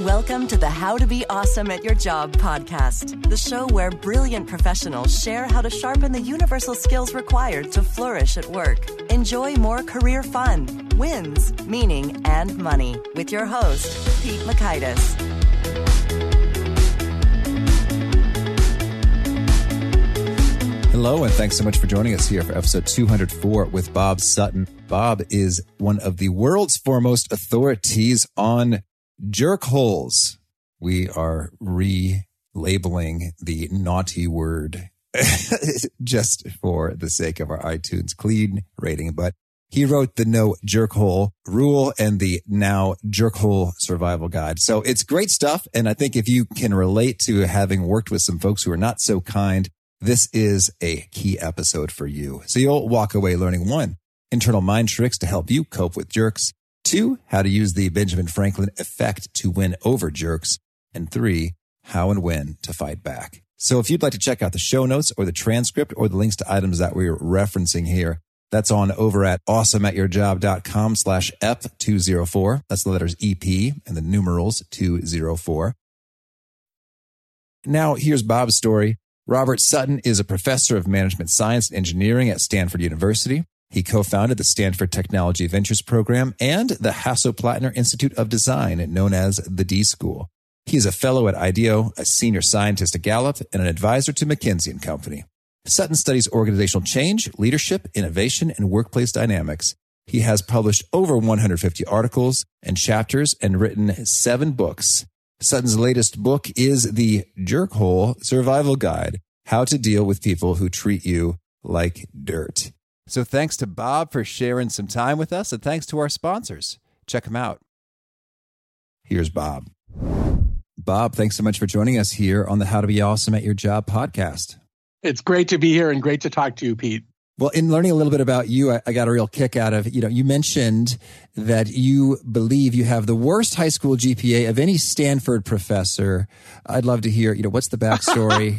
Welcome to the How to Be Awesome at Your Job podcast, the show where brilliant professionals share how to sharpen the universal skills required to flourish at work. Enjoy more career fun, wins, meaning, and money with your host, Pete Mockaitis. Hello, and thanks so much for joining us here for episode 204 with Bob Sutton. Bob is one of the world's foremost authorities on jerk holes. We are relabeling the naughty word just for the sake of our iTunes clean rating. But he wrote the no jerk hole rule and the now jerk hole survival guide. So it's great stuff. And I think if you can relate to having worked with some folks who are not so kind, this is a key episode for you. So you'll walk away learning one, internal mind tricks to help you cope with jerks. Two, how to use the Benjamin Franklin effect to win over jerks. And three, how and when to fight back. So if you'd like to check out the show notes or the transcript or the links to items that we're referencing here, that's on over at awesomeatyourjob.com slash EP204. That's the letters EP and the numerals 204. Now here's Bob's story. Robert Sutton is a professor of management science and engineering at Stanford University. He co-founded the Stanford Technology Ventures Program and the Hasso-Plattner Institute of Design, known as the D School. He is a fellow at IDEO, a senior scientist at Gallup, and an advisor to McKinsey and Company. Sutton studies organizational change, leadership, innovation, and workplace dynamics. He has published over 150 articles and chapters and written seven books. Sutton's latest book is The Jerk Hole Survival Guide, How to Deal with People Who Treat You Like Dirt. So thanks to Bob for sharing some time with us, and thanks to our sponsors. Check them out. Here's Bob. Bob, thanks so much for joining us here on the How to Be Awesome at Your Job podcast. It's great to be here and great to talk to you, Pete. Well, in learning a little bit about you, I, I, got a real kick out of, you know, you mentioned that you believe you have the worst high school GPA of any Stanford professor. I'd love to hear, you know, what's the backstory?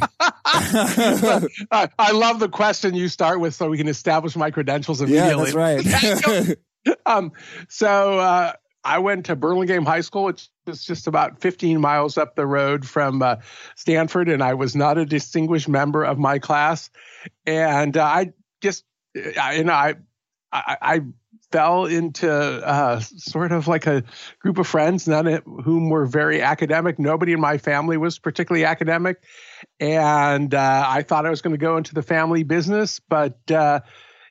I, I love the question you start with so we can establish my credentials immediately. Yeah, that's right. um, so, uh, I went to Burlingame High School, which is just about 15 miles up the road from uh, Stanford, and I was not a distinguished member of my class. And uh, I just, I, you know, I, I, I fell into uh, sort of like a group of friends, none of whom were very academic. Nobody in my family was particularly academic. And uh, I thought I was going to go into the family business, but, uh,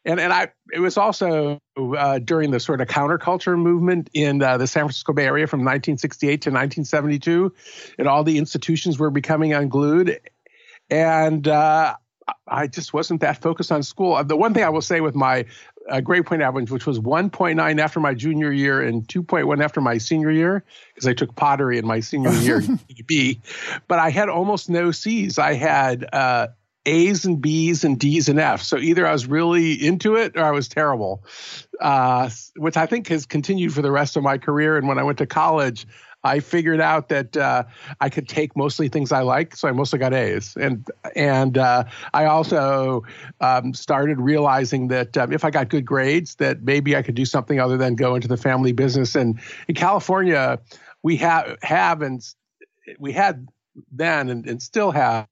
and, and I, it was also uh, during the sort of counterculture movement in uh, the San Francisco Bay Area from 1968 to 1972, and all the institutions were becoming unglued. And uh, I just wasn't that focused on school. The one thing I will say with my uh, grade point average, which was 1.9 after my junior year and 2.1 after my senior year, because I took pottery in my senior year B, but I had almost no C's. I had uh, A's and B's and D's and F's. So either I was really into it or I was terrible, uh, which I think has continued for the rest of my career. And when I went to college, I figured out that uh, I could take mostly things I like, so I mostly got A's, and and uh, I also um, started realizing that um, if I got good grades, that maybe I could do something other than go into the family business. And in California, we have have and we had then and, and, still have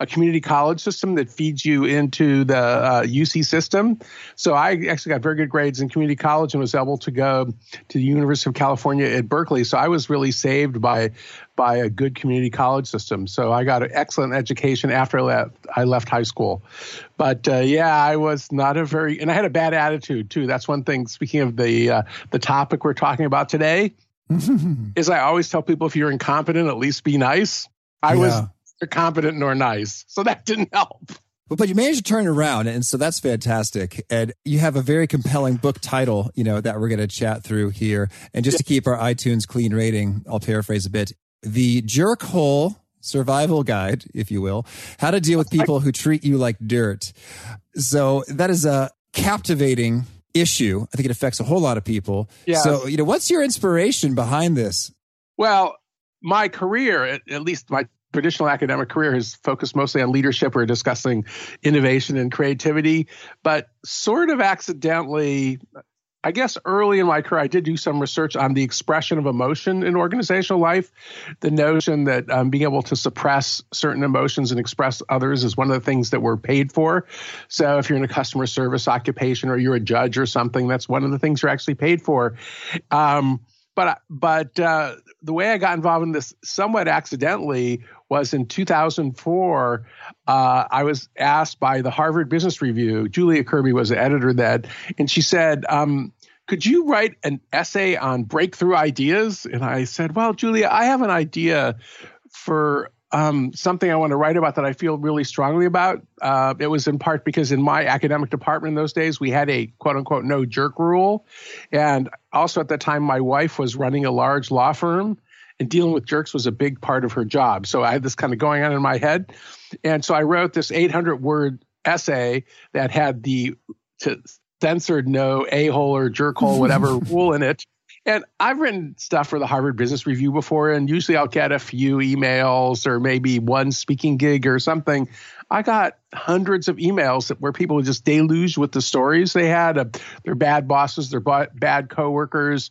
a community college system that feeds you into the uh, UC system. So I actually got very good grades in community college and was able to go to the University of California at Berkeley. So I was really saved by by a good community college system. So I got an excellent education after I left I left high school. But uh, yeah, I was not a very and I had a bad attitude too. That's one thing. Speaking of the uh, the topic we're talking about today. is I always tell people if you're incompetent, at least be nice. I yeah. was competent nor nice, so that didn't help. But, but you managed to turn it around, and so that's fantastic. And you have a very compelling book title, you know, that we're going to chat through here. And just to keep our iTunes clean rating, I'll paraphrase a bit: the Jerk Hole Survival Guide, if you will, how to deal with people who treat you like dirt. So that is a captivating issue. I think it affects a whole lot of people. Yeah. So, you know, what's your inspiration behind this? Well, my career, at, at least my traditional academic career has focused mostly on leadership or discussing innovation and creativity, but sort of accidentally, I guess early in my career, I did do some research on the expression of emotion in organizational life. The notion that um, being able to suppress certain emotions and express others is one of the things that we're paid for. So if you're in a customer service occupation or you're a judge or something, that's one of the things you're actually paid for. Um, but but uh, the way I got involved in this somewhat accidentally was in 2004. Uh, I was asked by the Harvard Business Review. Julia Kirby was the editor that, and she said, um, "Could you write an essay on breakthrough ideas?" And I said, "Well, Julia, I have an idea for um, something I want to write about that I feel really strongly about. Uh, it was in part because in my academic department in those days, we had a quote unquote no jerk rule. And also at that time, my wife was running a large law firm and dealing with jerks was a big part of her job. So I had this kind of going on in my head. And so I wrote this 800 word essay that had the censored no a hole or jerk hole, whatever rule in it. And I've written stuff for the Harvard Business Review before, and usually I'll get a few emails or maybe one speaking gig or something. I got hundreds of emails where people just deluged with the stories they had of their bad bosses, their bad coworkers,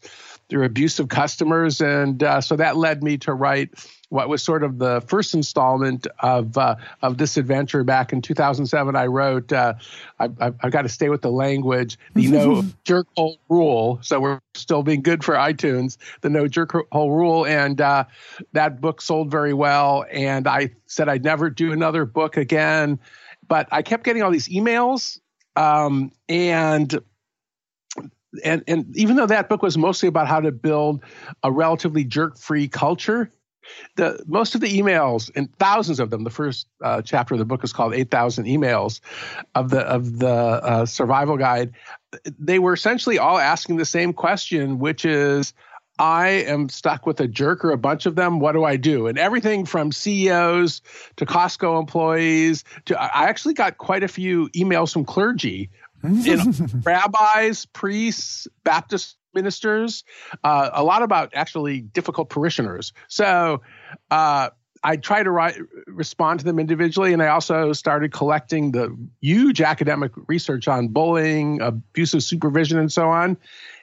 their abusive customers, and uh, so that led me to write what was sort of the first installment of uh, of this adventure back in 2007. I wrote, uh, I, have got to stay with the language, the no jerk hole rule. So we're still being good for iTunes, the no jerk hole rule, and uh, that book sold very well. And I said I'd never do another book again, but I kept getting all these emails, um, and and and even though that book was mostly about how to build a relatively jerk free culture the most of the emails and thousands of them the first uh, chapter of the book is called 8000 emails of the of the uh, survival guide they were essentially all asking the same question which is I am stuck with a jerk or a bunch of them. What do I do? And everything from CEOs to Costco employees to I actually got quite a few emails from clergy, you know, rabbis, priests, Baptist ministers, uh, a lot about actually difficult parishioners. So uh, I try to write, respond to them individually, and I also started collecting the huge academic research on bullying, abusive supervision, and so on.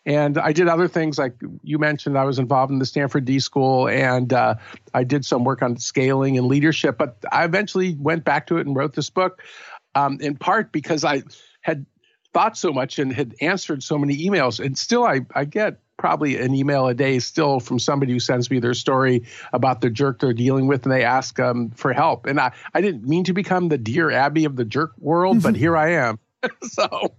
And I did other things like you mentioned. I was involved in the Stanford D School, and uh, I did some work on scaling and leadership. But I eventually went back to it and wrote this book, um, in part because I had thought so much and had answered so many emails. And still, I, I get probably an email a day still from somebody who sends me their story about the jerk they're dealing with and they ask um, for help. And I, I didn't mean to become the dear Abby of the jerk world, but here I am. so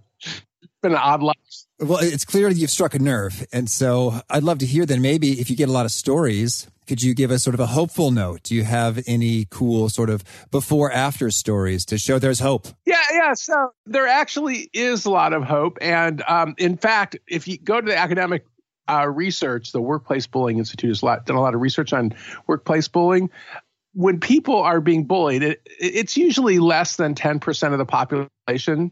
been an odd life. Well, it's clear that you've struck a nerve. And so I'd love to hear then maybe if you get a lot of stories could you give us sort of a hopeful note? Do you have any cool sort of before after stories to show there's hope? Yeah, yeah. So there actually is a lot of hope. And um, in fact, if you go to the academic uh, research, the Workplace Bullying Institute has done a lot of research on workplace bullying. When people are being bullied, it, it's usually less than 10% of the population.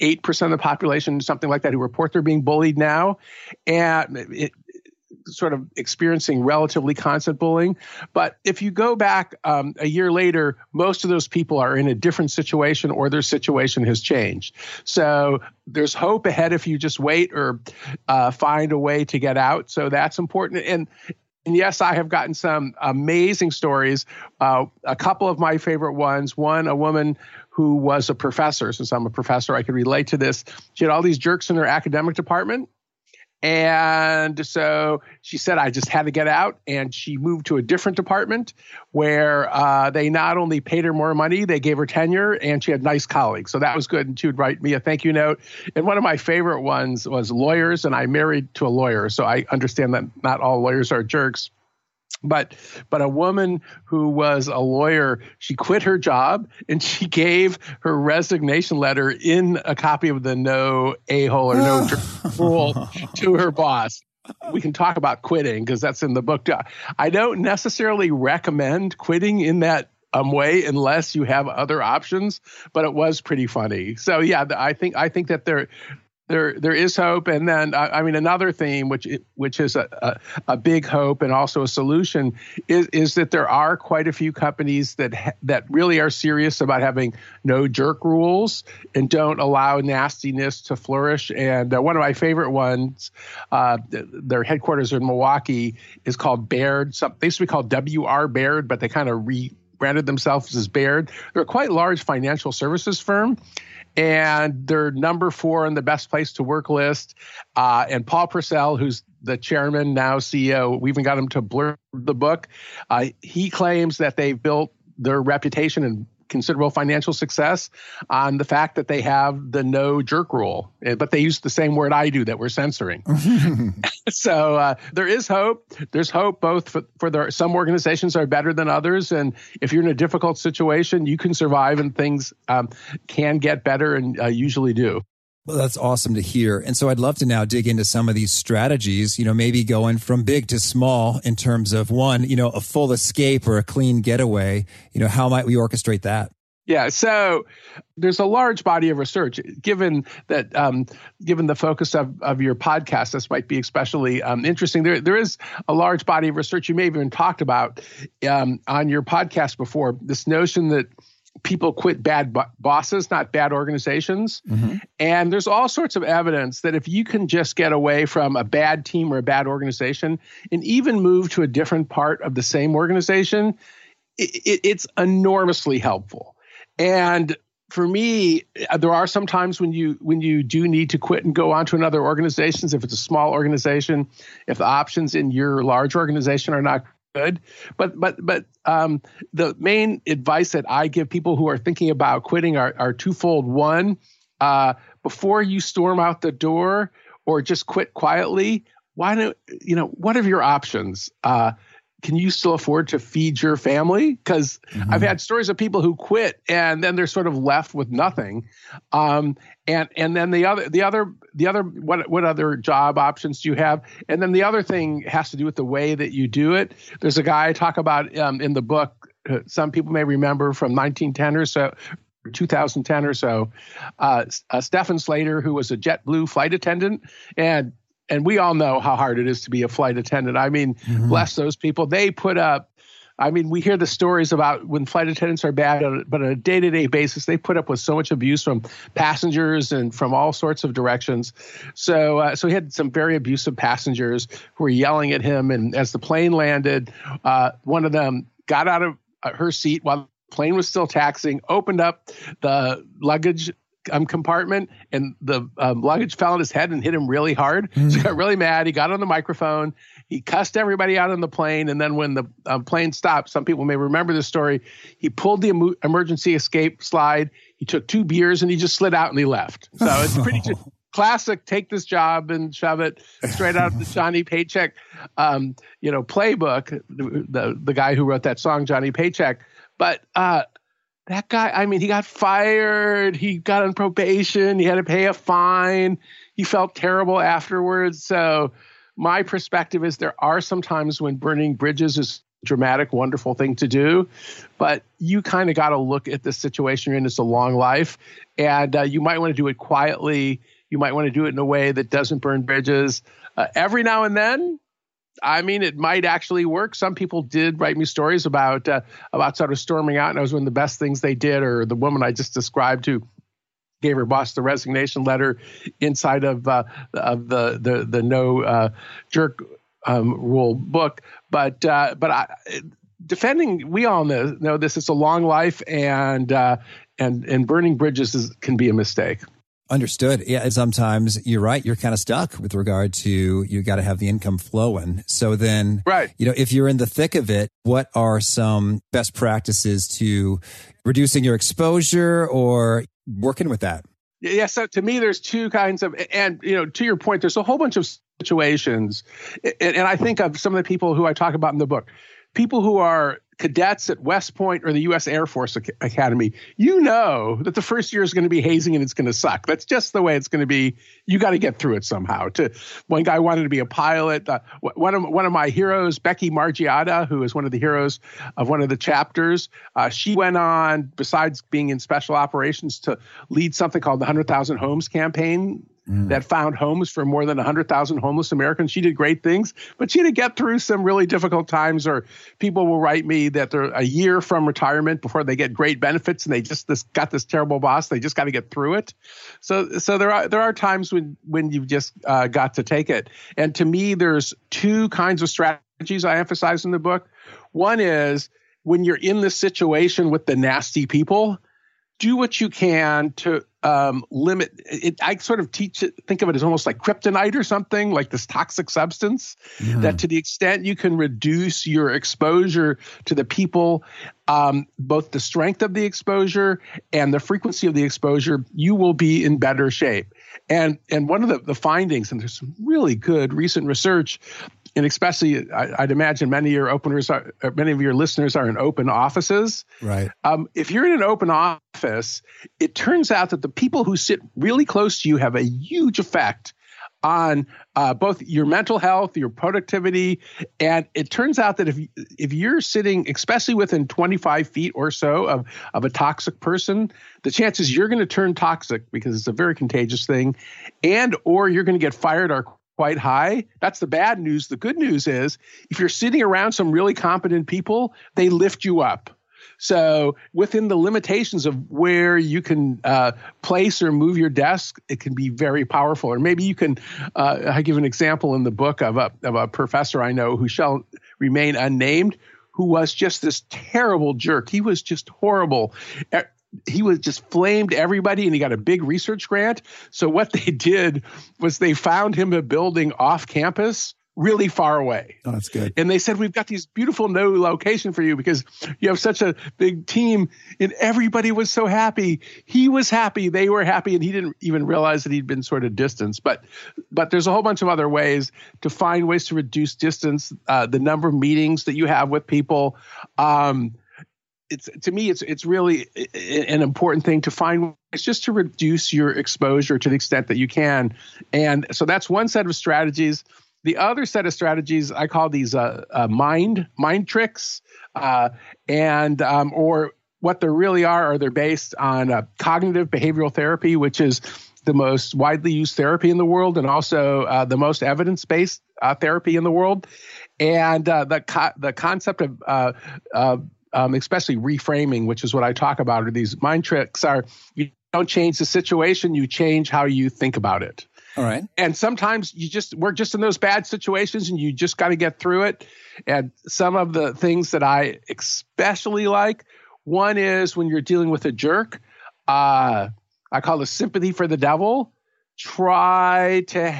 8% of the population, something like that, who report they're being bullied now. And it, sort of experiencing relatively constant bullying. But if you go back um, a year later, most of those people are in a different situation or their situation has changed. So there's hope ahead if you just wait or uh, find a way to get out. So that's important. And and yes, I have gotten some amazing stories. Uh, a couple of my favorite ones. One, a woman who was a professor. Since I'm a professor, I could relate to this. She had all these jerks in her academic department and so she said, I just had to get out. And she moved to a different department where uh, they not only paid her more money, they gave her tenure and she had nice colleagues. So that was good. And she would write me a thank you note. And one of my favorite ones was lawyers. And I married to a lawyer. So I understand that not all lawyers are jerks but but a woman who was a lawyer she quit her job and she gave her resignation letter in a copy of the no a-hole or no rule to her boss. We can talk about quitting because that's in the book. I don't necessarily recommend quitting in that um, way unless you have other options but it was pretty funny. So yeah i think i think that there there there is hope. And then uh, i mean another theme which which is a, a, a, big hope and also a solution is is that there are quite a few companies that ha- that really are serious about having no jerk rules and don't allow nastiness to flourish. And uh, one of my favorite ones uh, their headquarters in milwaukee is called baird. Some, they used to be called wr baird but they kind of rebranded themselves as baird. They're a quite large financial services firm and they're number four in the best place to work list. Uh, and Paul Purcell, who's the chairman now CEO, we even got him to blur the book. Uh, he claims that they've built their reputation and considerable financial success on the fact that they have the no jerk rule, eh, but they use the same word I do that we're censoring. so uh, there is hope. There's hope both for, for the, some organizations are better than others, and if you're in a difficult situation, you can survive, and things um, can get better, and uh, usually do. Well, that's awesome to hear. And so I'd love to now dig into some of these strategies, you know, maybe going from big to small in terms of one, you know, a full escape or a clean getaway. You know, how might we orchestrate that? Yeah, so there's a large body of research. Given that, um, given the focus of, of your podcast, this might be especially um, interesting. There, there is a large body of research you may have even talked about um, on your podcast before. This notion that people quit bad bo- bosses, not bad organizations. Mm-hmm. And there's all sorts of evidence that if you can just get away from a bad team or a bad organization and even move to a different part of the same organization, it, it, it's enormously helpful. And for me, there are some times when you when you do need to quit and go on to another organization. If it's a small organization, if the options in your large organization are not good. But but but um, the main advice that I give people who are thinking about quitting are, are twofold. One, uh, before you storm out the door or just quit quietly, why don't you know what are your options? Uh, can you still afford to feed your family? Because mm-hmm. I've had stories of people who quit and then they're sort of left with nothing. Um, and and then the other the other the other what what other job options do you have? And then the other thing has to do with the way that you do it. There's a guy I talk about um, in the book. Uh, some people may remember from 1910 or so. 2010 or so, uh, uh, Steven Slater, who was a JetBlue flight attendant, and and we all know how hard it is to be a flight attendant. I mean, mm-hmm. bless those people. They put up. I mean, we hear the stories about when flight attendants are bad, but on a day to day basis, they put up with so much abuse from passengers and from all sorts of directions. So, uh, so he had some very abusive passengers who were yelling at him. And as the plane landed, uh, one of them got out of uh, her seat while the plane was still taxing, opened up the luggage um, compartment, and the um, luggage fell on his head and hit him really hard. Mm. So he got really mad. He got on the microphone. He cussed everybody out on the plane, and then when the um, plane stopped, some people may remember this story. He pulled the em- emergency escape slide. He took two beers and he just slid out and he left. So it's pretty. just classic take this job and shove it straight out of the Johnny Paycheck um, you know playbook the, the, the guy who wrote that song Johnny Paycheck but uh, that guy, I mean, he got fired. He got on probation. He had to pay a fine. He felt terrible afterwards. So, my perspective is there are some times when burning bridges is a dramatic, wonderful thing to do, but you kind of got to look at the situation you're in. It's a long life, and uh, you might want to do it quietly. You might want to do it in a way that doesn't burn bridges. Uh, every now and then, I mean, it might actually work. Some people did write me stories about uh, about sort of storming out, and it was one of the best things they did. Or the woman I just described who gave her boss the resignation letter inside of uh, of the the the no uh, jerk um, rule book. But uh, but I, defending, we all know, know this. It's a long life, and uh, and and burning bridges is, can be a mistake. Understood. Yeah. Sometimes you're right. You're kind of stuck with regard to you got to have the income flowing. So then, right. You know, if you're in the thick of it, what are some best practices to reducing your exposure or working with that? Yeah. So to me, there's two kinds of, and you know, to your point, there's a whole bunch of situations, and, and I think of some of the people who I talk about in the book, people who are cadets at West Point or the U.S. Air Force Academy, you know that the first year is going to be hazing and it's going to suck. That's just the way it's going to be. You got to get through it somehow. To one guy wanted to be a pilot. Uh, one of one of my heroes, Becky Margiotta, who is one of the heroes of one of the chapters, uh, she went on besides being in special operations to lead something called the Hundred Thousand Homes campaign mm. that found homes for more than 100,000 homeless Americans. She did great things, but she had to get through some really difficult times. Or people will write me that they're a year from retirement before they get great benefits, and they just this, got this terrible boss. They just got to get through it. So, so there are there are times when when you've just uh, got to take it. And to me, there's two kinds of strategies I emphasize in the book. One is when you're in this situation with the nasty people do what you can to um, limit it. I sort of teach it, think of it as almost like kryptonite or something, like this toxic substance. Yeah. That to the extent you can reduce your exposure to the people, um, both the strength of the exposure and the frequency of the exposure, you will be in better shape. And and one of the, the findings, and there's some really good recent research and especially I, would imagine many of your openers are many of your listeners are in open offices. Right. Um, if you're in an open office it turns out that the people who sit really close to you have a huge effect on uh, both your mental health, your productivity, and it turns out that if if you're sitting, especially within 25 feet or so of of a toxic person, the chances you're going to turn toxic because it's a very contagious thing, and or you're going to get fired are quite high. That's the bad news. The good news is if you're sitting around some really competent people, they lift you up. So within the limitations of where you can uh, place or move your desk, it can be very powerful. Or maybe you can. Uh, I give an example in the book of a of a professor I know who shall remain unnamed, who was just this terrible jerk. He was just horrible he was just flamed everybody and he got a big research grant. So what they did was they found him a building off campus really far away. Oh, that's good. And they said, We've got these beautiful no location for you because you have such a big team. And everybody was so happy. He was happy. They were happy. And he didn't even realize that he'd been sort of distanced. But but there's a whole bunch of other ways to find ways to reduce distance, uh, the number of meetings that you have with people. Um, it's to me it's it's really an important thing to find it's just to reduce your exposure to the extent that you can. And so that's one set of strategies. The other set of strategies i call these uh, uh, mind mind tricks uh, and um, or what they really are are they're based on uh, cognitive behavioral therapy which is the most widely used therapy in the world and also uh, the most evidence-based uh, therapy in the world. And the co- the concept of um, especially reframing, which is what I talk about, are these mind tricks are you don't change the situation, you change how you think about it. All right. And sometimes you just we're just in those bad situations and you just got to get through it. And some of the things that I especially like, one is when you're dealing with a jerk, uh, I call it sympathy for the devil. Try to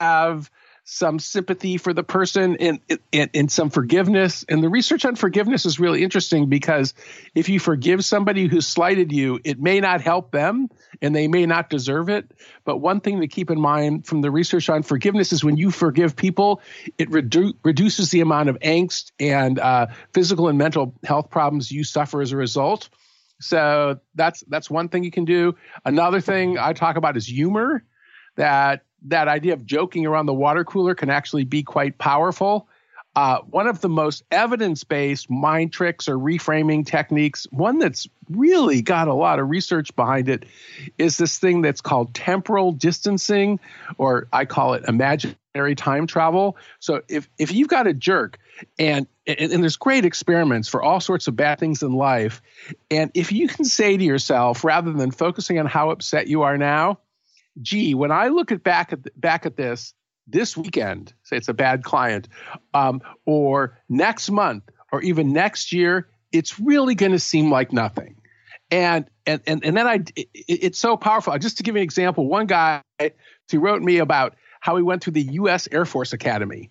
have some sympathy for the person and, and, and some forgiveness. And the research on forgiveness is really interesting because if you forgive somebody who slighted you, it may not help them and they may not deserve it. But one thing to keep in mind from the research on forgiveness is when you forgive people, it redu- reduces the amount of angst and uh, physical and mental health problems you suffer as a result. So that's that's one thing you can do. Another thing I talk about is humor. That that idea of joking around the water cooler can actually be quite powerful. Uh, one of the most evidence based mind tricks or reframing techniques, one that's really got a lot of research behind it, is this thing that's called temporal distancing, or I call it imaginary time travel. So if, if you've got a jerk, and, and, and there's great experiments for all sorts of bad things in life, and if you can say to yourself, rather than focusing on how upset you are now, gee, when I look at back at back at this this weekend, say it's a bad client, um, or next month, or even next year, it's really going to seem like nothing. And and and and then I, it, it's so powerful. Just to give you an example, one guy who wrote me about how he went through the U.S. Air Force Academy,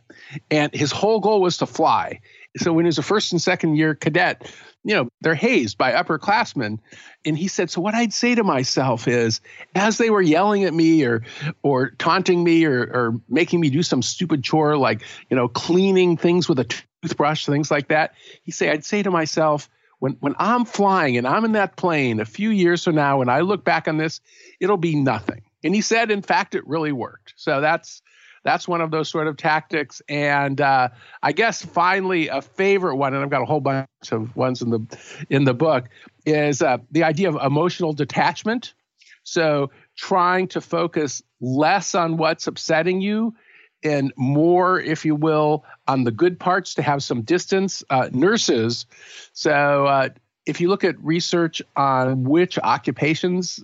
and his whole goal was to fly. So when he was a first and second year cadet, you know, they're hazed by upperclassmen. And he said, so what I'd say to myself is, as they were yelling at me or or taunting me or, or making me do some stupid chore like, you know, cleaning things with a toothbrush, things like that, he say, I'd say to myself, when when I'm flying and I'm in that plane a few years from now, when I look back on this, it'll be nothing. And he said, in fact, it really worked. So that's that's one of those sort of tactics. And uh, I guess finally, a favorite one, and I've got a whole bunch of ones in the in the book, is uh, the idea of emotional detachment. So trying to focus less on what's upsetting you and more, if you will, on the good parts to have some distance. Uh, nurses, so uh, if you look at research on which occupations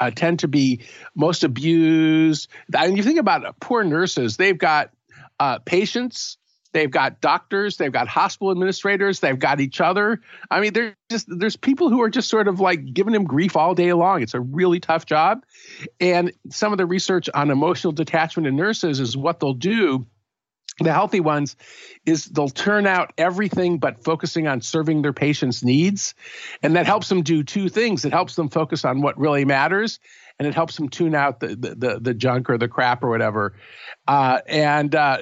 uh, tend to be most abused, and you think about poor nurses, they've got uh, patients They've got doctors, they've got hospital administrators, they've got each other. I mean, there's just there's people who are just sort of like giving him grief all day long. It's a really tough job. And some of the research on emotional detachment in nurses is what they'll do the healthy ones is they'll turn out everything but focusing on serving their patients needs and that helps them do two things it helps them focus on what really matters and it helps them tune out the the, the, the junk or the crap or whatever uh, and uh,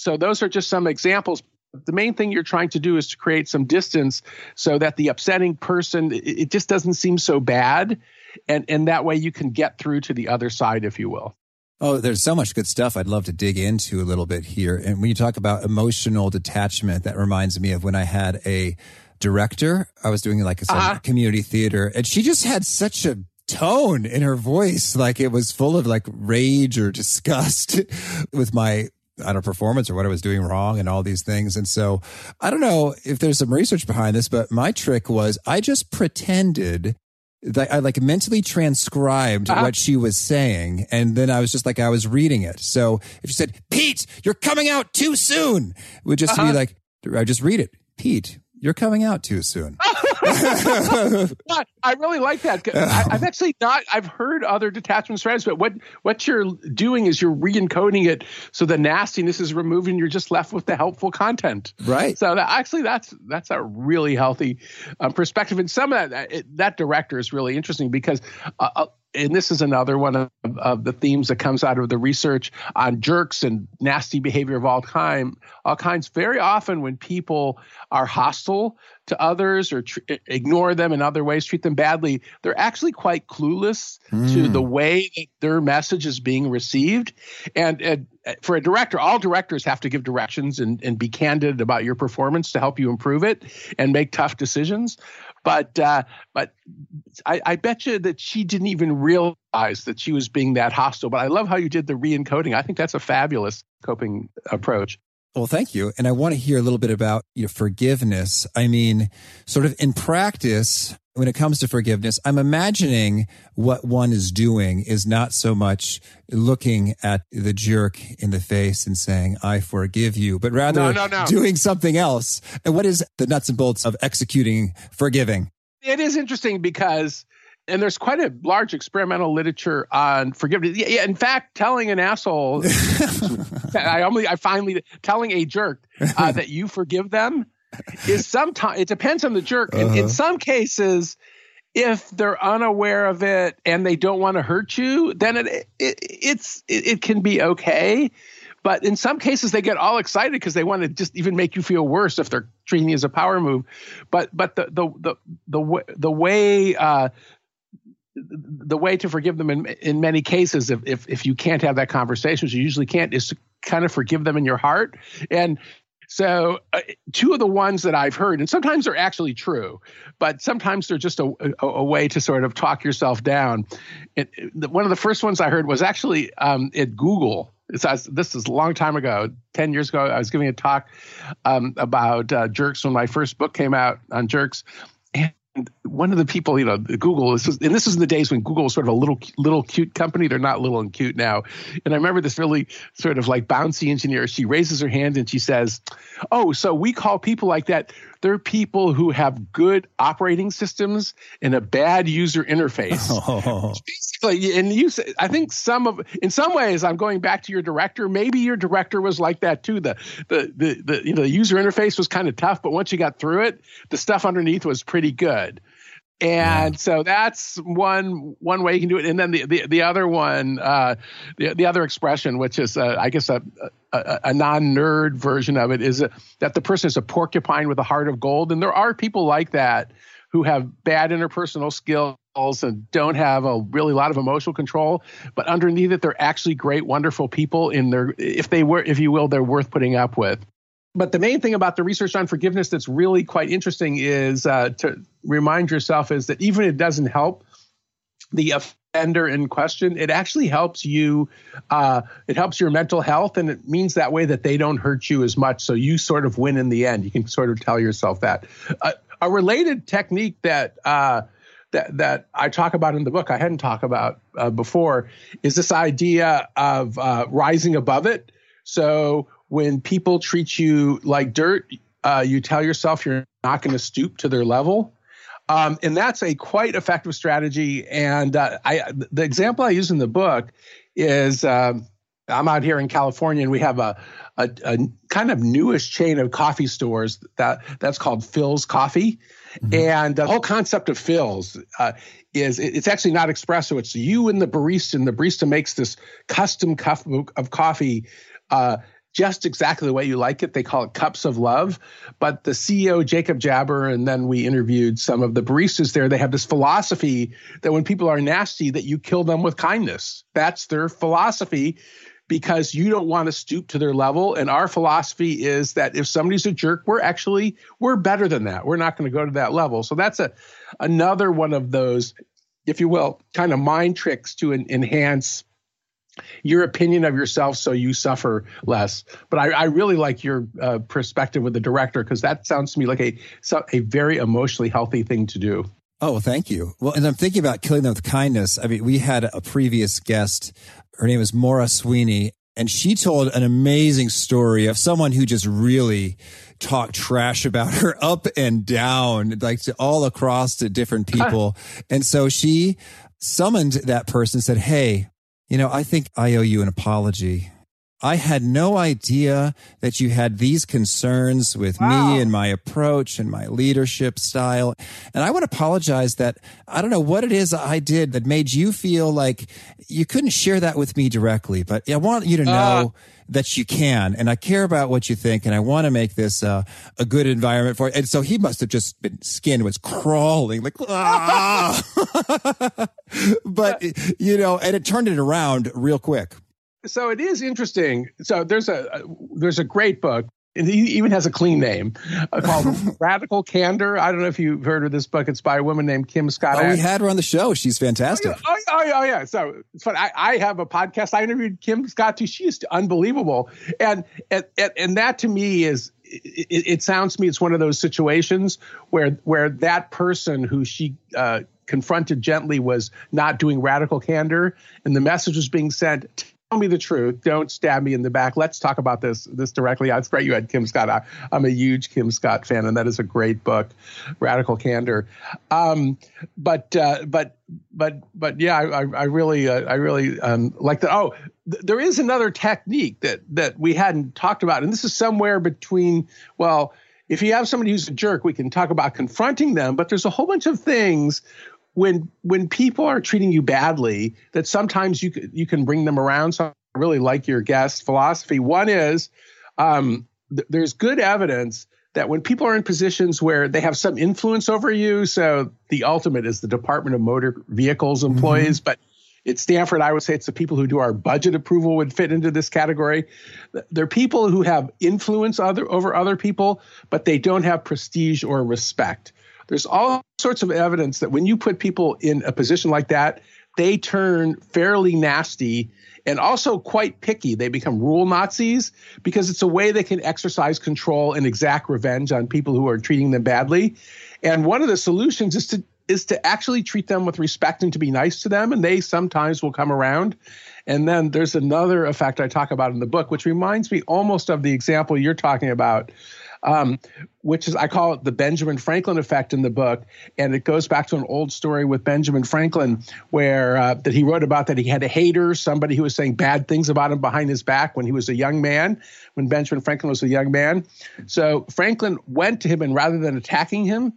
so those are just some examples. The main thing you're trying to do is to create some distance so that the upsetting person it just doesn't seem so bad, and and that way you can get through to the other side, if you will. Oh, there's so much good stuff I'd love to dig into a little bit here. And when you talk about emotional detachment, that reminds me of when I had a director. I was doing like a uh-huh. community theater, and she just had such a tone in her voice, like it was full of like rage or disgust with my on a performance or what I was doing wrong and all these things. And so I don't know if there's some research behind this, but my trick was I just pretended I like mentally transcribed uh-huh. what she was saying. And then I was just like, I was reading it. So if she said, Pete, you're coming out too soon, it would just uh-huh. be like, I just read it. Pete, you're coming out too soon. I really like that. I, have actually not. I've heard other detachment strategies, but what what you're doing is you're re-encoding it so the nastiness is removed and you're just left with the helpful content. Right. So that, actually, that's that's a really healthy um, perspective. And some of that it, that director is really interesting because uh, uh and this is another one of, of, the themes that comes out of the research on jerks and nasty behavior of all kind, all kinds. Very often, when people are hostile to others or tr- ignore them in other ways, treat them badly, they're actually quite clueless mm. to hmm. the way that their message is being received. And, and, for a director, all directors have to give directions and, and be candid about your performance to help you improve it and make tough decisions. But uh, but I, I bet you that she didn't even realize that she was being that hostile. But I love how you did the re-encoding. I think that's a fabulous coping approach. Well, thank you. And I want to hear a little bit about your forgiveness. I mean, sort of in practice, when it comes to forgiveness, I'm imagining what one is doing is not so much looking at the jerk in the face and saying, I forgive you, but rather no, no, no. doing something else. And what is the nuts and bolts of executing forgiving? It is interesting because and there's quite a large experimental literature on forgiveness. Yeah, in fact, telling an asshole, I only, I finally telling a jerk uh, that you forgive them is sometimes it depends on the jerk. Uh-huh. In, in uh-huh. some cases, if they're unaware of it and they don't want to hurt you, then it, it it's it, it can be okay. But in some cases, they get all excited because they want to just even make you feel worse if they're treating you as a power move. But but the the the the, the way uh, the way to forgive them in in many cases, if if if you can't have that conversation, which you usually can't, is to kind of forgive them in your heart. And so, uh, two of the ones that I've heard, and sometimes they're actually true, but sometimes they're just a, a, a way to sort of talk yourself down. It, it, one of the first ones I heard was actually um, at Google. This is a long time ago, 10 years ago. I was giving a talk um, about uh, jerks when my first book came out on jerks one of the people, you know, Google is, and this is in the days when Google was sort of a little, little cute company. They're not little and cute now. And I remember this really sort of like bouncy engineer. She raises her hand and she says, "Oh, so we call people like that they're people who have good operating systems and a bad user interface. Oh. Basically, and you, I think some of, in some ways, I'm going back to your director. Maybe your director was like that too. The, the, the, the you know, the user interface was kind of tough, but once you got through it, the stuff underneath was pretty good and so that's one one way you can do it. And then the the, the other one uh, the, the other expression which is uh, i guess a, a, a non-nerd version of it is a, that the person is a porcupine with a heart of gold. And there are people like that who have bad interpersonal skills and don't have a really lot of emotional control. But underneath it they're actually great wonderful people in their if they were if you will they're worth putting up with but the main thing about the research on forgiveness that's really quite interesting is uh, to remind yourself is that even if it doesn't help the offender in question, it actually helps you. Uh, it helps your mental health, and it means that way that they don't hurt you as much. So you sort of win in the end. You can sort of tell yourself that. Uh, a related technique that uh, that that I talk about in the book, I hadn't talked about uh, before, is this idea of uh, rising above it. So when people treat you like dirt, uh, you tell yourself you're not going to stoop to their level. Um, and that's a quite effective strategy. And uh, I, the example I use in the book is um, I'm out here in California, and we have a, a, a, kind of newish chain of coffee stores that that's called Philz Coffee. Mm-hmm. And the whole concept of Philz uh, is it's actually not espresso. It's you and the barista, and the barista makes this custom cup of coffee uh, just exactly the way you like it. They call it cups of love. But the CEO, Jacob Jaber, and then we interviewed some of the baristas there. They have this philosophy that when people are nasty, that you kill them with kindness. That's their philosophy because you don't want to stoop to their level. And our philosophy is that if somebody's a jerk, we're actually we're better than that. We're not going to go to that level. So that's a another one of those, if you will, kind of mind tricks to enhance your opinion of yourself so you suffer less. But I, I really like your uh, perspective with the director because that sounds to me like a a very emotionally healthy thing to do. Oh, thank you. Well, and I'm thinking about killing them with kindness. I mean, we had a previous guest. Her name is Maura Sweeney, and she told an amazing story of someone who just really talked trash about her up and down, like to all across to different people. and so she summoned that person, said, Hey, you know, I think I owe you an apology. I had no idea that you had these concerns with wow. me and my approach and my leadership style. And I want to apologize that I don't know what it is I did that made you feel like you couldn't share that with me directly, but I want you to uh. know uh that you can. And I care about what you think. And I want to make this uh, a good environment for you. And so he must have just been skin was crawling like, ah. but you know, and it turned it around real quick. So it is interesting. So there's a, there's a great book and he even has a clean name uh, called Radical Candor. I don't know if you've heard of this book. It's by a woman named Kim Scott. Oh, we had her on the show. She's fantastic. Oh, yeah. Oh, oh, yeah. So it's fun. I, I, have a podcast. I interviewed Kim Scott too. She is unbelievable. And, and, and that to me is, it, it, sounds to me it's one of those situations where, where that person who she, uh, confronted gently was not doing radical candor and the message was being sent me the truth. Don't stab me in the back. Let's talk about this this directly. It's great you had Kim Scott. I, am a huge Kim Scott fan, and that is a great book, Radical Candor. Um, but uh, but but but yeah, I, I really uh, I really um, like that. Oh, th- there is another technique that that we hadn't talked about, and this is somewhere between well. If you have somebody who's a jerk, we can talk about confronting them, but there's a whole bunch of things when when people are treating you badly, that sometimes you you can bring them around. So I really like your guest philosophy. One is um, th- there's good evidence that when people are in positions where they have some influence over you, so the ultimate is the Department of Motor Vehicles mm-hmm. employees, mm-hmm. but at Stanford, I would say it's the people who do our budget approval would fit into this category. They're people who have influence other, over other people, but they don't have prestige or respect. There's all sorts of evidence that when you put people in a position like that, they turn fairly nasty and also quite picky. They become rule Nazis because it's a way they can exercise control and exact revenge on people who are treating them badly. And one of the solutions is to is to actually treat them with respect and to be nice to them and they sometimes will come around. And then there's another effect I talk about in the book which reminds me almost of the example you're talking about um, which is I call it the Benjamin Franklin effect in the book, and it goes back to an old story with Benjamin Franklin where uh, that he wrote about that he had a hater, somebody who was saying bad things about him behind his back when he was a young man, when Benjamin Franklin was a young man. So Franklin went to him, and rather than attacking him,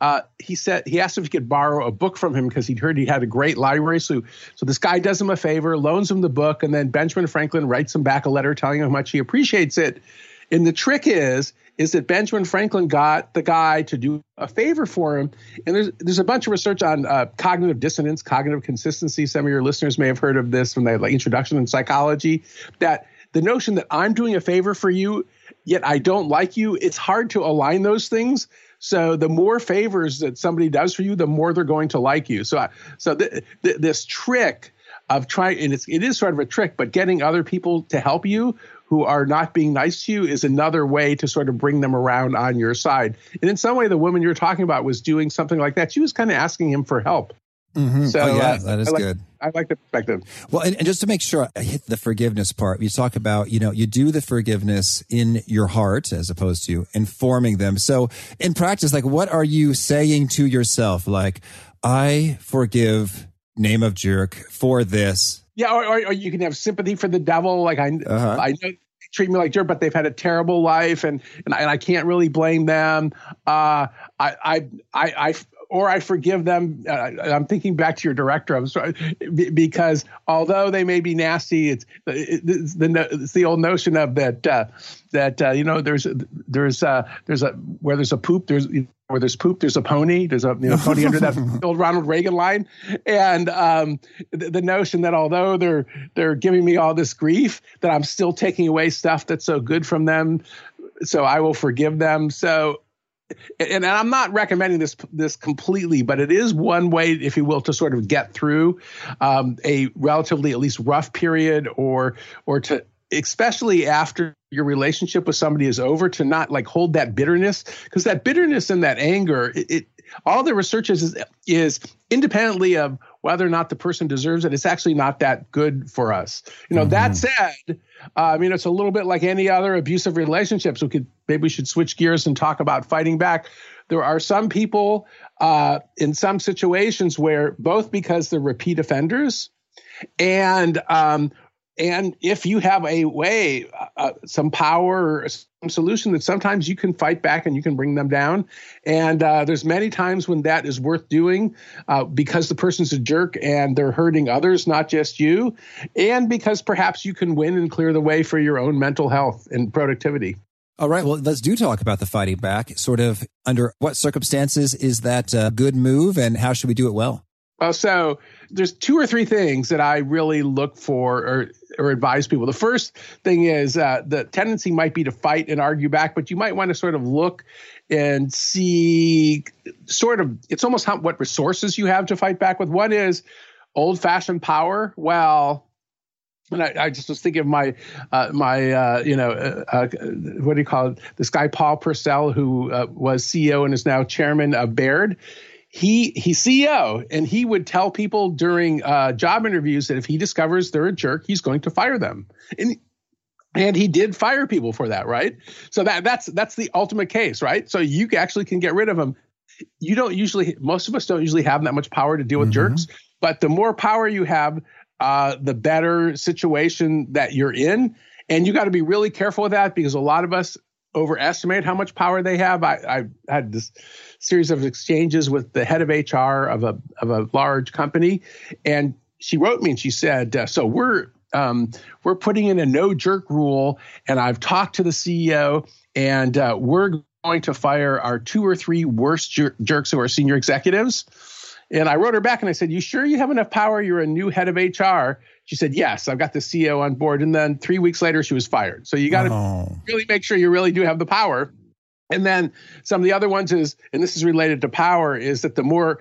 uh, he said he asked if he could borrow a book from him because he'd heard he had a great library. So, so this guy does him a favor, loans him the book, and then Benjamin Franklin writes him back a letter telling him how much he appreciates it. And the trick is is that Benjamin Franklin got the guy to do a favor for him. And there's there's a bunch of research on uh, cognitive dissonance, cognitive consistency. Some of your listeners may have heard of this from the like, introduction in psychology. That the notion that I'm doing a favor for you, yet I don't like you, it's hard to align those things. So the more favors that somebody does for you, the more they're going to like you. So, so th- th- this trick of trying, and it's, it is sort of a trick, but getting other people to help you who are not being nice to you is another way to sort of bring them around on your side. And in some way, the woman you're talking about was doing something like that. She was kind of asking him for help. Mm-hmm. So oh, yeah, uh, that is I like, good. I like the perspective. Well, and, and, just to make sure I hit the forgiveness part, you talk about, you know, you do the forgiveness in your heart as opposed to informing them. So in practice, like what are you saying to yourself? Like, I forgive name of jerk for this. Yeah. Or, or, or you can have sympathy for the devil. Like I, uh-huh. I know treat me like jerk, but they've had a terrible life, and and I, and I can't really blame them. Uh, I, I I or I forgive them. Uh, I'm thinking back to your director. I'm sorry because although they may be nasty, it's, it's the it's the old notion of that uh, that uh, you know there's there's uh, there's a where there's a poop there's where there's poop there's a pony there's a you know, pony under that old Ronald Reagan line and um, the, the notion that although they're they're giving me all this grief that I'm still taking away stuff that's so good from them so I will forgive them so and, I'm not recommending this this completely, but it is one way, if you will, to sort of get through um, a relatively at least rough period, or or to especially after your relationship with somebody is over, to not like hold that bitterness. Because that bitterness and that anger, it, it all the research is is independently of whether or not the person deserves it. It's actually not that good for us. You know, mm-hmm. that said, uh, I mean, it's a little bit like any other abusive relationships. We could maybe we should switch gears and talk about fighting back. There are some people uh, in some situations where both because they're repeat offenders and um, and if you have a way, uh, some power, some solution that sometimes you can fight back and you can bring them down. And uh, there's many times when that is worth doing uh, because the person's a jerk and they're hurting others, not just you, and because perhaps you can win and clear the way for your own mental health and productivity. All right. Well, let's do talk about the fighting back. Sort of under what circumstances is that a good move and how should we do it well? Well, so there's two or three things that I really look for or or advise people. The first thing is uh, the tendency might be to fight and argue back, but you might want to sort of look and see sort of it's almost how, what resources you have to fight back with. One is old fashioned power. Well, and I, I, just was thinking of my uh, my uh, you know uh, uh what do you call it? This guy Paul Purcell, who uh, was CEO and is now chairman of Baird he he's CEO, and he would tell people during uh, job interviews that if he discovers they're a jerk, he's going to fire them. And and he did fire people for that, right? So that that's that's the ultimate case, right? So you actually can get rid of them. You don't usually, most of us don't usually have that much power to deal with mm-hmm. jerks, but the more power you have, uh, the better situation that you're in. And you got to be really careful with that because a lot of us overestimate how much power they have. I, I had this series of exchanges with the head of HR of a of a large company, and she wrote me and she said, uh, "So we're um, we're putting in a no jerk rule, and I've talked to the CEO, and uh, we're going to fire our two or three worst jer- jerks who are senior executives." And I wrote her back and I said, "You sure you have enough power? You're a new head of HR." She said, "Yes, I've got the CEO on board." And then three weeks later, she was fired. So you got to oh. really make sure you really do have the power. And then some of the other ones is, and this is related to power, is that the more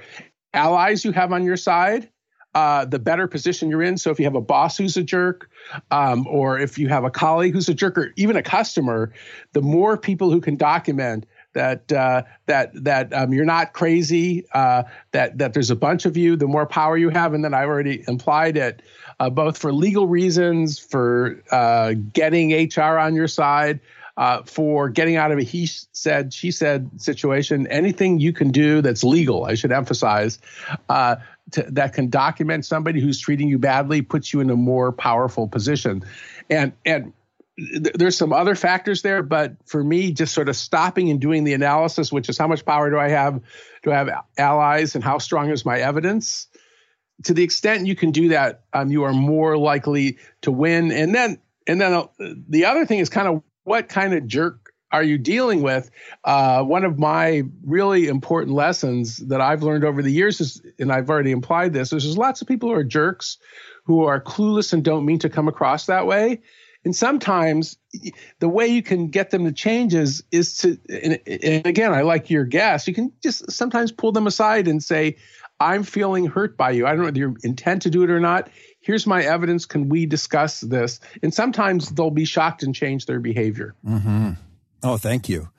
allies you have on your side, uh, the better position you're in. So if you have a boss who's a jerk, um, or if you have a colleague who's a jerk, or even a customer, the more people who can document that uh, that that um, you're not crazy, uh, that that there's a bunch of you, the more power you have, and then I already implied it, uh, both for legal reasons, for uh, getting HR on your side uh, for getting out of a he said, she said situation. Anything you can do that's legal, I should emphasize, uh, to, that can document somebody who's treating you badly puts you in a more powerful position. And, and th- there's some other factors there, but for me, just sort of stopping and doing the analysis, which is how much power do I have? Do I have allies and how strong is my evidence? To the extent you can do that, um, you are more likely to win. And then, and then uh, the other thing is kind of what kind of jerk are you dealing with? Uh, one of my really important lessons that I've learned over the years is, and I've already implied this, is there's lots of people who are jerks who are clueless and don't mean to come across that way. And sometimes the way you can get them to change is, is to, and, and again, I like your guess, you can just sometimes pull them aside and say, I'm feeling hurt by you. I don't know your intent to do it or not. Here's my evidence. Can we discuss this? And sometimes they'll be shocked and change their behavior. Mm-hmm. Oh, thank you.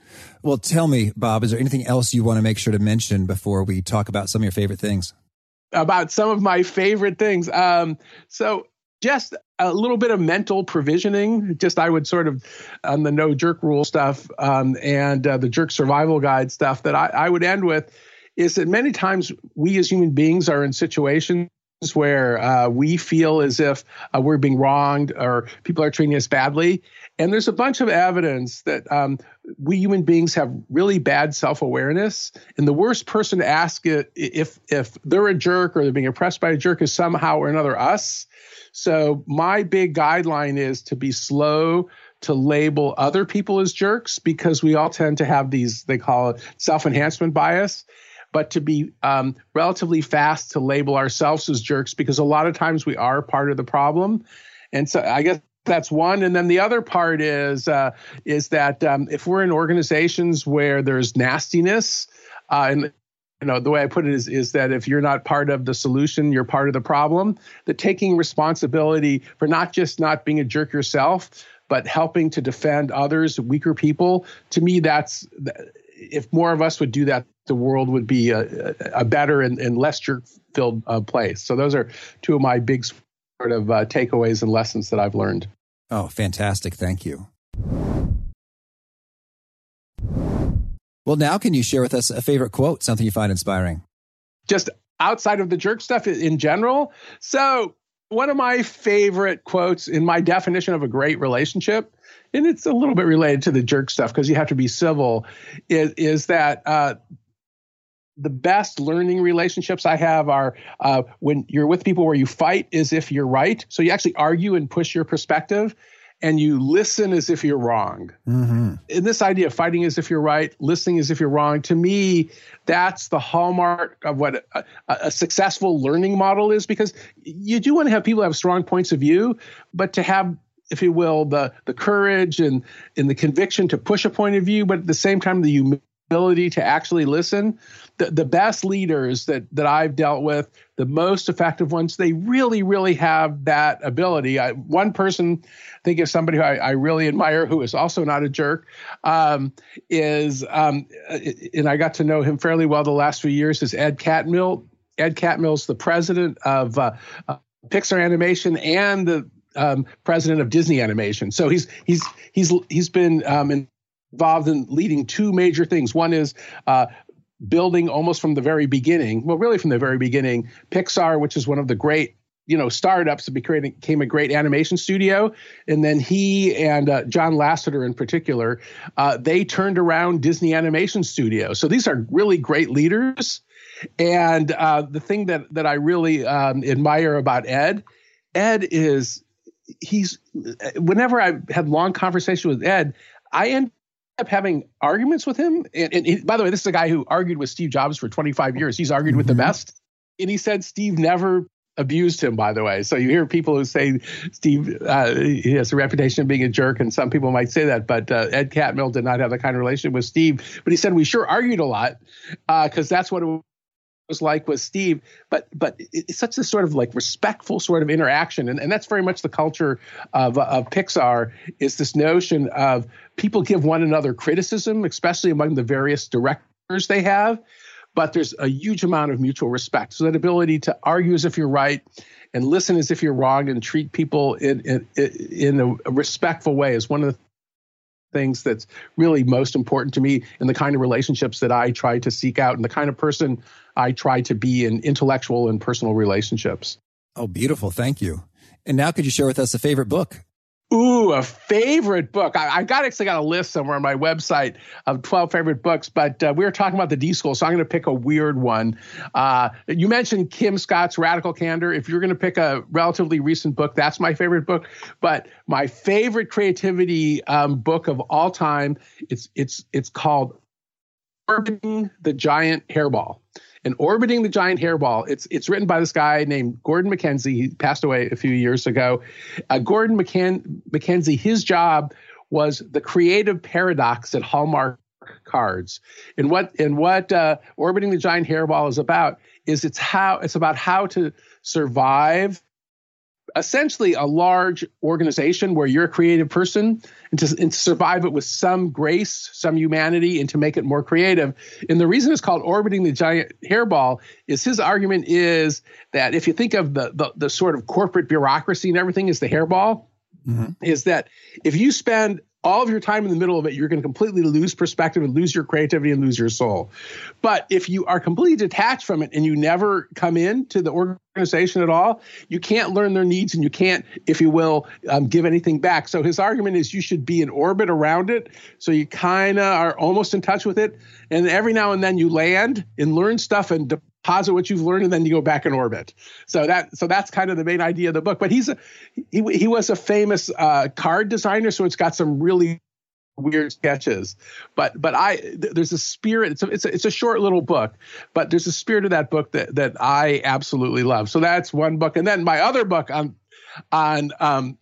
Well, tell me, Bob, is there anything else you want to make sure to mention before we talk about some of your favorite things? About some of my favorite things. Um, so, just a little bit of mental provisioning. Just I would sort of on the no jerk rule stuff um, and uh, the jerk survival guide stuff that I, I would end with is that many times we as human beings are in situations where uh, we feel as if uh, we're being wronged or people are treating us badly. And there's a bunch of evidence that um, we human beings have really bad self-awareness, and the worst person to ask if if they're a jerk or they're being oppressed by a jerk is somehow or another us. So my big guideline is to be slow to label other people as jerks because we all tend to have these they call it self-enhancement bias but to be um, relatively fast to label ourselves as jerks because a lot of times we are part of the problem. And so I guess that's one. And then the other part is uh, is that um, if we're in organizations where there's nastiness, uh, and you know the way I put it is is that if you're not part of the solution, you're part of the problem. That taking responsibility for not just not being a jerk yourself, but helping to defend others, weaker people. To me, that's if more of us would do that, the world would be a, a better and, and less jerk filled uh, place. So those are two of my big sort of uh, takeaways and lessons that I've learned. Oh, fantastic. Thank you. Well, now can you share with us a favorite quote, something you find inspiring? Just outside of the jerk stuff in general. So, one of my favorite quotes in my definition of a great relationship, and it's a little bit related to the jerk stuff because you have to be civil, is, is that uh, the best learning relationships I have are uh, when you're with people where you fight as if you're right. So you actually argue and push your perspective, and you listen as if you're wrong. Mm-hmm. And this idea of fighting as if you're right, listening as if you're wrong, to me, that's the hallmark of what a, a successful learning model is because you do want to have people have strong points of view, but to have if you will, the the courage and and the conviction to push a point of view, but at the same time the ability to actually listen. The, the best leaders that, that I've dealt with, the most effective ones, they really, really have that ability. I, one person, I think of somebody who I, I, really admire, who is also not a jerk, um, is, um, and I got to know him fairly well the last few years, is Ed Catmull. Ed Catmull's the president of uh, uh, Pixar Animation and the um, president of Disney Animation. So he's he's he's he's been um, in, involved in leading two major things. One is uh, building almost from the very beginning, well, really from the very beginning, Pixar, which is one of the great you know startups that became a great animation studio. And then he and uh, john lasseter in particular uh, they turned around disney animation studio so these are really great leaders. And uh, the thing that that i really um, admire about ed ed is he's whenever i've had long conversations with ed i end up having arguments with him. And, and he, by the way, this is a guy who argued with Steve Jobs for 25 years. He's argued mm-hmm. with the mm-hmm. best. And he said Steve never abused him, by the way. So you hear people who say Steve uh, he has a reputation of being a jerk, and some people might say that, but uh, Ed Catmull did not have that kind of relationship with Steve. But he said we sure argued a lot because uh, that's what it was like with Steve, but but it's such a sort of like respectful sort of interaction, and, and that's very much the culture of of Pixar. Is this notion of people give one another criticism, especially among the various directors they have, but there's a huge amount of mutual respect. So that ability to argue as if you're right and listen as if you're wrong and treat people in in, in a respectful way is one of the things that's really most important to me in the kind of relationships that I try to seek out and the kind of person I try to be in intellectual and personal relationships. Oh, beautiful. Thank you. And now could you share with us a favorite book? Ooh, a favorite book. I, I got actually got a list somewhere on my website of 12 favorite books, but uh, we were talking about the D School, so I'm going to pick a weird one. Uh, you mentioned Kim Scott's Radical Candor. If you're going to pick a relatively recent book, that's my favorite book. But my favorite creativity um, book of all time, it's it's it's called Orbiting the Giant Hairball And Orbiting the Giant Hairball, it's it's written by this guy named Gordon MacKenzie. He passed away a few years ago. Uh, Gordon McKen- MacKenzie, his job was the creative paradox at Hallmark cards. And what and what uh, Orbiting the Giant Hairball is about is it's how it's about how to survive essentially a large organization where you're a creative person and to, and to, survive it with some grace, some humanity, and to make it more creative. And the reason it's called orbiting the giant hairball is his argument is that if you think of the the, the sort of corporate bureaucracy and everything as the hairball, mm-hmm. is that if you spend all of your time in the middle of it, you're going to completely lose perspective and lose your creativity and lose your soul. But if you are completely detached from it and you never come in to the organization at all, you can't learn their needs and you can't, if you will, um, give anything back. So his argument is you should be in orbit around it. So you kind of are almost in touch with it. And every now and then you land and learn stuff and deposit what you've learned and then you go back in orbit. So that so that's kind of the main idea of the book. But he's a he, he was a famous uh, card designer, so it's got some really weird sketches. But but I th- there's a spirit. It's a, it's a it's a short little book, but there's a spirit of that book that that I absolutely love. So that's one book, and then my other book on on um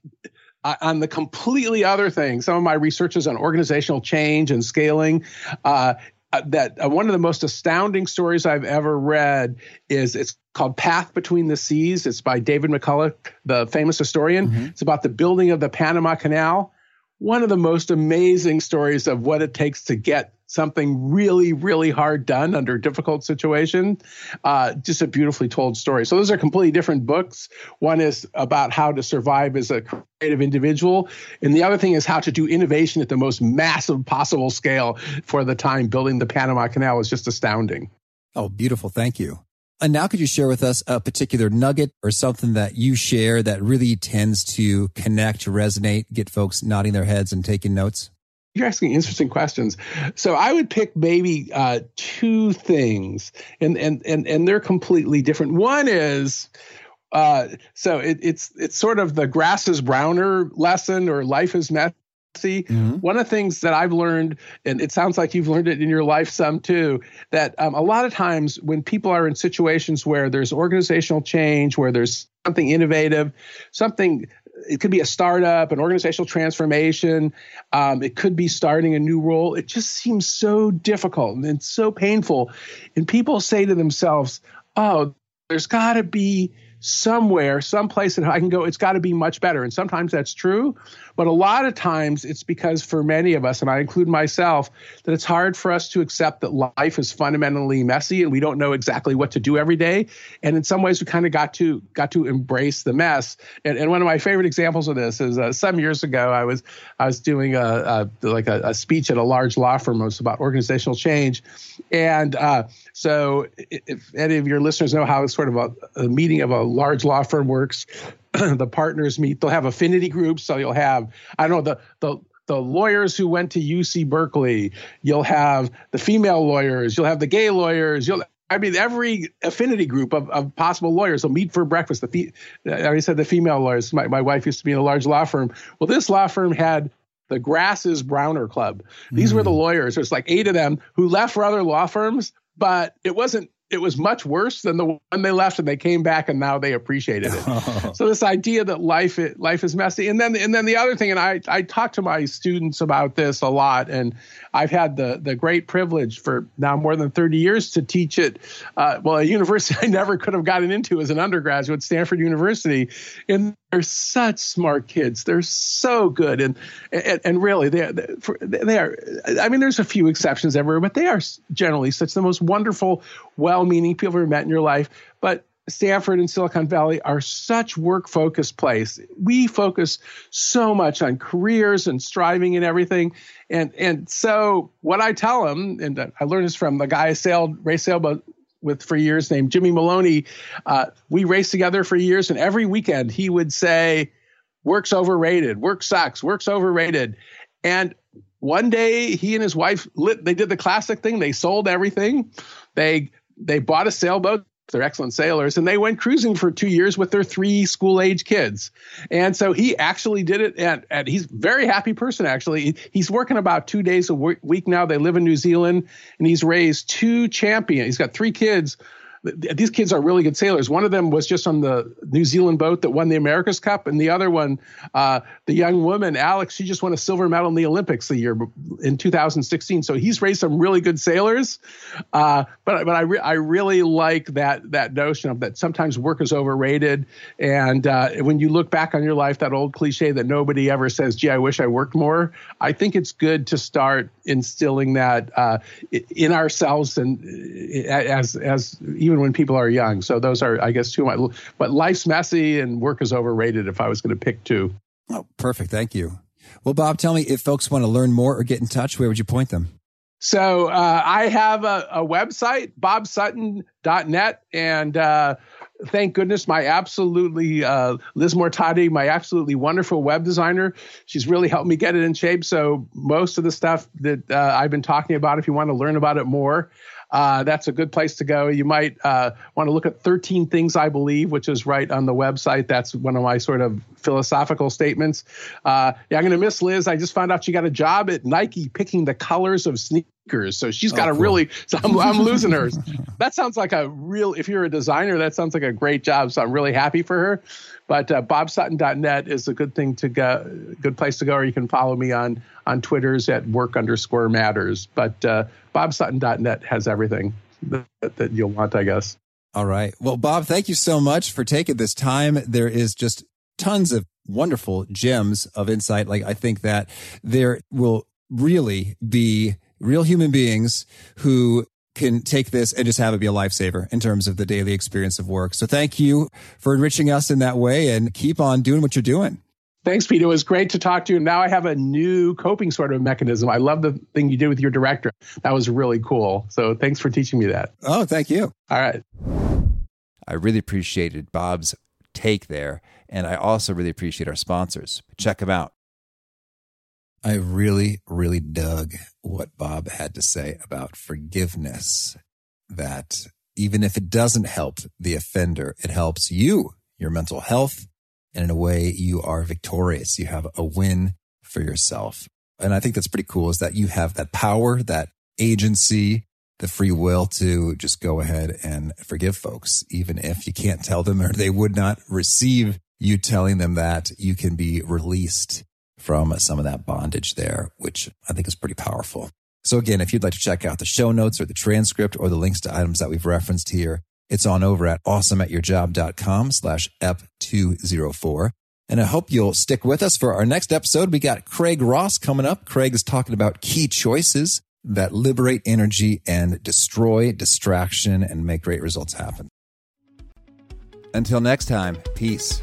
on the completely other thing, some of my research is on organizational change and scaling. Uh, uh, that uh, one of the most astounding stories I've ever read is it's called Path Between the Seas. It's by David McCullough, the famous historian. Mm-hmm. It's about the building of the Panama Canal. One of the most amazing stories of what it takes to get something really, really hard done under a difficult situation. Uh, just a beautifully told story. So those are completely different books. One is about how to survive as a creative individual, and the other thing is how to do innovation at the most massive possible scale. For the time, building the Panama Canal was just astounding. Oh, beautiful! Thank you. And now, could you share with us a particular nugget or something that you share that really tends to connect, resonate, get folks nodding their heads and taking notes? You're asking interesting questions. So I would pick maybe uh, two things, and and and and they're completely different. One is uh, so it, it's it's sort of the grass is browner lesson or life is messy. Mm-hmm. One of the things that I've learned, and it sounds like you've learned it in your life some too, that um, a lot of times when people are in situations where there's organizational change, where there's something innovative, something it could be a startup, an organizational transformation. Um, it could be starting a new role. It just seems so difficult and so painful. And people say to themselves, oh, there's got to be somewhere, someplace that I can go, it's got to be much better. And sometimes that's true. But a lot of times it's because for many of us, and I include myself, that it's hard for us to accept that life is fundamentally messy and we don't know exactly what to do every day. And in some ways, we kind of got to got to embrace the mess. And, and one of my favorite examples of this is uh, some years ago, I was I was doing a, a like a, a, speech at a large law firm. It was about organizational change, and uh, so if any of your listeners know how sort of a, a meeting of a large law firm works, the partners meet. They'll have affinity groups. So you'll have, I don't know, the, the, the lawyers who went to UC Berkeley. You'll have the female lawyers. You'll have the gay lawyers. You'll, I mean, every affinity group of, of possible lawyers will meet for breakfast. The fe- I already said the female lawyers. My, my wife used to be in a large law firm. Well, this law firm had the Grasses Browner Club. These mm. were the mm. lawyers. There's like eight of them who left for other law firms, but it wasn't it was much worse than the one they left and they came back and now they appreciated it. Oh. So this idea that life life is messy and then and then the other thing and I I talk to my students about this a lot and I've had the the great privilege for now more than 30 years to teach it uh, well a university I never could have gotten into as an undergraduate Stanford University and they're such smart kids they're so good and and, and really they they are I mean there's a few exceptions everywhere but they are generally such the most wonderful well-meaning people you've met in your life but Stanford and Silicon Valley are such work focused place. We focus so much on careers and striving and everything. And and so what I tell them, and I learned this from the guy I sailed race sailboat with for years named Jimmy Maloney. Uh, we raced together for years, and every weekend he would say, "Work's overrated. Work sucks. Work's overrated." And one day he and his wife lit. They did the classic thing. They sold everything. They they bought a sailboat they're excellent sailors, and they went cruising for two years with their three school age kids. And so he actually did it, and, and he's very happy person. Actually, he's working about two days a week now. They live in New Zealand, and he's raised two champions. He's got three kids these kids are really good sailors. One of them was just on the New Zealand boat that won the America's Cup, and the other one, uh, the young woman Alex, she just won a silver medal in the Olympics the year in 2016. So he's raised some really good sailors. Uh, but but I re- I really like that that notion of that sometimes work is overrated, and uh, when you look back on your life, that old cliche that nobody ever says, "Gee, I wish I worked more." I think it's good to start instilling that uh, in ourselves and as as even when people are young. So those are, I guess, two. My, but life's messy and work is overrated. If I was going to pick two. Oh, perfect. Thank you. Well, Bob, tell me if folks want to learn more or get in touch, where would you point them? So uh, I have a, a, website, bobsutton.net, and uh, thank goodness my absolutely uh, Liz Mortati, my absolutely wonderful web designer, she's really helped me get it in shape. So most of the stuff that uh, I've been talking about, if you want to learn about it more, uh, that's a good place to go. You might uh, want to look at 13 Things I Believe, which is right on the website. That's one of my sort of philosophical statements. Uh, yeah, I'm going to miss Liz. I just found out she got a job at Nike picking the colors of sneakers. So she's got oh, a cool. really, so I'm, I'm losing hers. that sounds like a real, if you're a designer, that sounds like a great job. So I'm really happy for her. But uh, bobsutton.net is a good thing to go, good place to go, or you can follow me on on Twitter's at work underscore matters. But uh, bobsutton.net has everything that, that you'll want, I guess. All right. Well, Bob, thank you so much for taking this time. There is just tons of wonderful gems of insight. Like I think that there will really be real human beings who can take this and just have it be a lifesaver in terms of the daily experience of work. So thank you for enriching us in that way and keep on doing what you're doing. Thanks, Pete. It was great to talk to you. Now I have a new coping sort of mechanism. I love the thing you did with your director. That was really cool. So thanks for teaching me that. Oh, thank you. All right. I really appreciated Bob's take there. And I also really appreciate our sponsors. Check them out. I really, really dug what Bob had to say about forgiveness. That even if it doesn't help the offender, it helps you, your mental health. And in a way, you are victorious. You have a win for yourself. And I think that's pretty cool is that you have that power, that agency, the free will to just go ahead and forgive folks, even if you can't tell them or they would not receive you telling them that you can be released from some of that bondage there, which I think is pretty powerful. So again, if you'd like to check out the show notes or the transcript or the links to items that we've referenced here, it's on over at awesomeatyourjob.com slash ep204. And I hope you'll stick with us for our next episode. We got Craig Ross coming up. Craig is talking about key choices that liberate energy and destroy distraction and make great results happen. Until next time, peace.